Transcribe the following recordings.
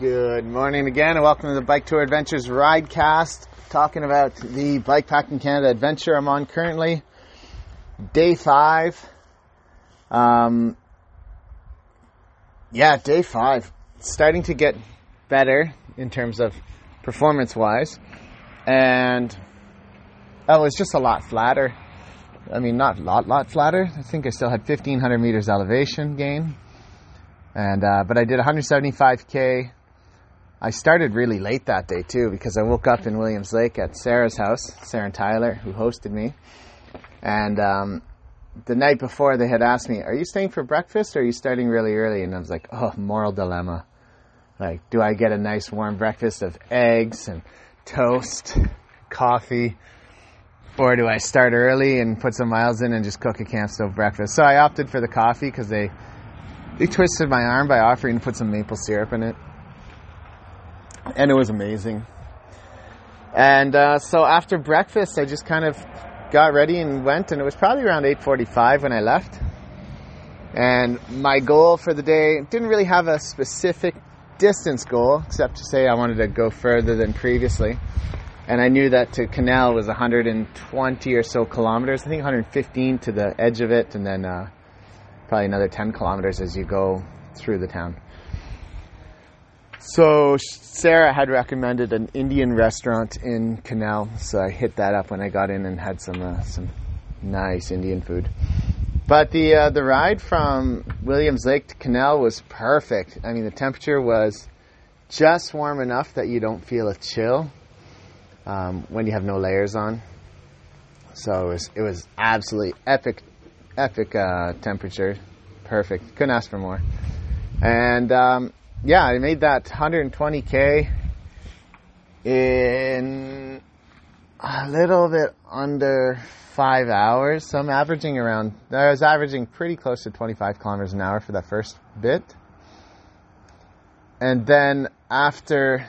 Good morning again, and welcome to the Bike Tour Adventures Ridecast. Talking about the Bikepacking Canada adventure I'm on currently, day five. Um, yeah, day five. Starting to get better in terms of performance wise, and oh, it's just a lot flatter. I mean, not a lot, lot flatter. I think I still had 1500 meters elevation gain, and uh, but I did 175k I started really late that day too because I woke up in Williams Lake at Sarah's house, Sarah and Tyler, who hosted me. And um, the night before, they had asked me, Are you staying for breakfast or are you starting really early? And I was like, Oh, moral dilemma. Like, do I get a nice warm breakfast of eggs and toast, coffee? Or do I start early and put some miles in and just cook a camp stove breakfast? So I opted for the coffee because they, they twisted my arm by offering to put some maple syrup in it and it was amazing. And uh, so after breakfast, I just kind of got ready and went, and it was probably around 8:45 when I left. And my goal for the day didn't really have a specific distance goal, except to say I wanted to go further than previously. And I knew that to Quesnel was 120 or so kilometers. I think 115 to the edge of it, and then uh, probably another 10 kilometers as you go through the town. So Sarah had recommended an Indian restaurant in Quesnel, so I hit that up when I got in and had some uh, some nice Indian food. But the uh, the ride from Williams Lake to Quesnel was perfect. I mean, the temperature was just warm enough that you don't feel a chill um, when you have no layers on. So it was it was absolutely epic, epic uh, temperature, perfect. Couldn't ask for more. And um, yeah, I made that 120k in a little bit under five hours. So I'm averaging around, I was averaging pretty close to 25 kilometers an hour for that first bit. And then after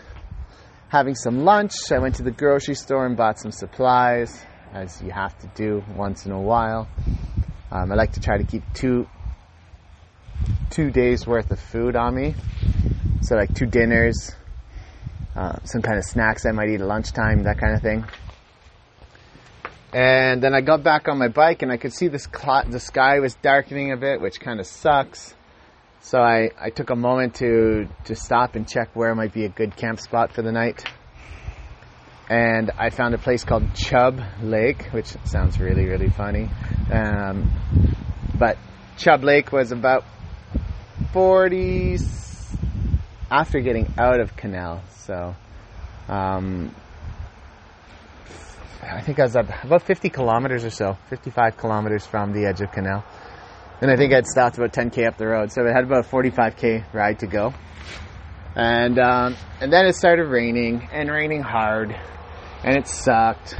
having some lunch, I went to the grocery store and bought some supplies, as you have to do once in a while. Um, I like to try to keep two two days worth of food on me so like two dinners, uh, some kind of snacks I might eat at lunchtime, that kind of thing. And then I got back on my bike and I could see this cl- the sky was darkening a bit, which kind of sucks. So I, I took a moment to, to stop and check where might be a good camp spot for the night. And I found a place called Chub Lake, which sounds really, really funny. Um, but Chub Lake was about 40, after getting out of Quesnel. So, um, I think I was about 50 kilometers or so, 55 kilometers from the edge of Quesnel. And I think I'd stopped about 10k up the road, so I had about a 45k ride to go. And um, and then it started raining and raining hard, and it sucked.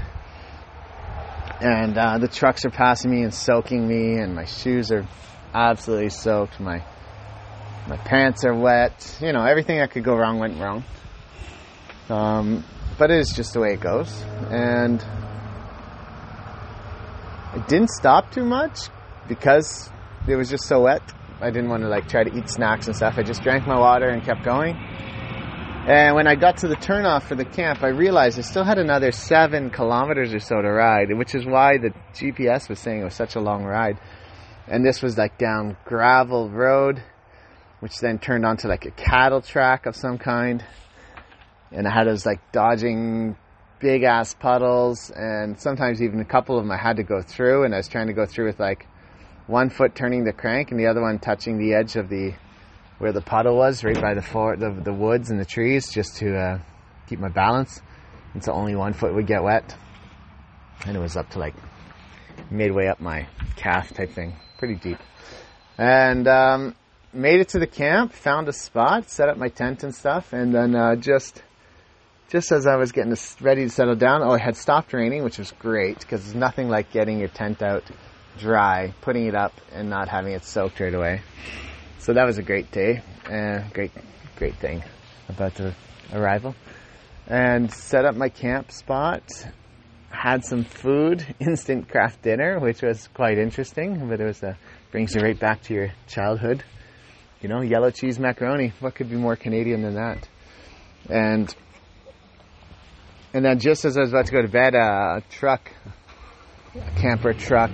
And uh, the trucks are passing me and soaking me, and my shoes are absolutely soaked. My my pants are wet. You know, everything that could go wrong went wrong. Um, but it is just the way it goes. And I didn't stop too much because it was just so wet. I didn't want to like try to eat snacks and stuff. I just drank my water and kept going. And when I got to the turnoff for the camp, I realized I still had another seven kilometers or so to ride, which is why the GPS was saying it was such a long ride. And this was like down gravel road which then turned onto like a cattle track of some kind. And I had was like dodging big ass puddles, and sometimes even a couple of them I had to go through, and I was trying to go through with like one foot turning the crank and the other one touching the edge of the where the puddle was, right by the for, the, the woods and the trees, just to uh, keep my balance. And so only one foot would get wet, and it was up to like midway up my calf type thing, pretty deep. And um, made it to the camp, found a spot, set up my tent and stuff, and then uh, just just as I was getting ready to settle down, oh, it had stopped raining, which was great because there's nothing like getting your tent out dry, putting it up, and not having it soaked right away. So that was a great day, uh, great great thing about the arrival, and set up my camp spot. Had some food, instant Kraft Dinner, which was quite interesting, but it was a brings you right back to your childhood. You know, yellow cheese macaroni. What could be more Canadian than that? And and then just as I was about to go to bed, a truck, a camper truck,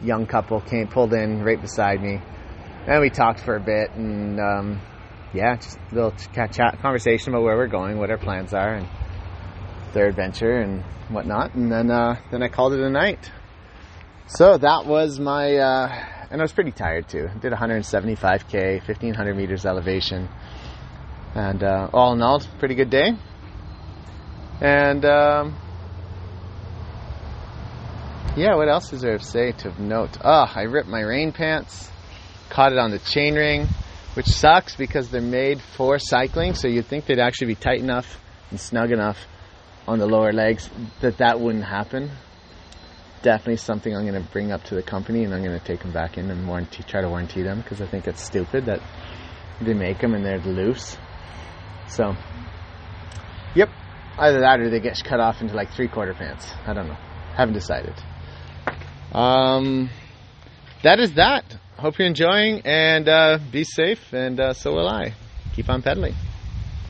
young couple came pulled in right beside me, and we talked for a bit, and um, yeah, just a little chat, conversation about where we're going, what our plans are, and their adventure and whatnot. And then uh, then I called it a night. So that was my, uh, and I was pretty tired too. Did 175k, 1500 meters elevation, and uh, all in all, pretty good day. And um, yeah, what else is there to say to note? Ah, oh, I ripped my rain pants, caught it on the chain ring, which sucks because they're made for cycling. So you'd think they'd actually be tight enough and snug enough on the lower legs that that wouldn't happen. Definitely something I'm going to bring up to the company and I'm going to take them back in and warranty, try to warranty them because I think it's stupid that they make them and they're loose. So, yep, either that or they get cut off into like three quarter pants. I don't know. Haven't decided. Um, that is that. Hope you're enjoying and uh, be safe, and uh, so will I. Keep on pedaling.